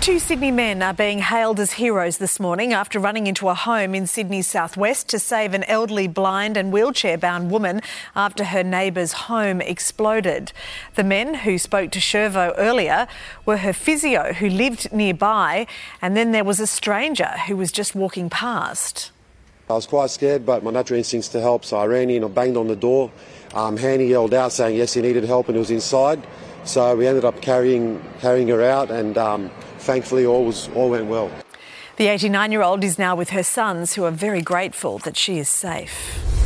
Two Sydney men are being hailed as heroes this morning after running into a home in Sydney's southwest to save an elderly, blind, and wheelchair bound woman after her neighbour's home exploded. The men who spoke to Shervo earlier were her physio who lived nearby, and then there was a stranger who was just walking past. I was quite scared, but my natural instincts to help, so I ran in, I banged on the door. Um, Hanny yelled out saying yes, he needed help, and he was inside. So we ended up carrying carrying her out, and um, thankfully all was all went well. The 89 year old is now with her sons, who are very grateful that she is safe.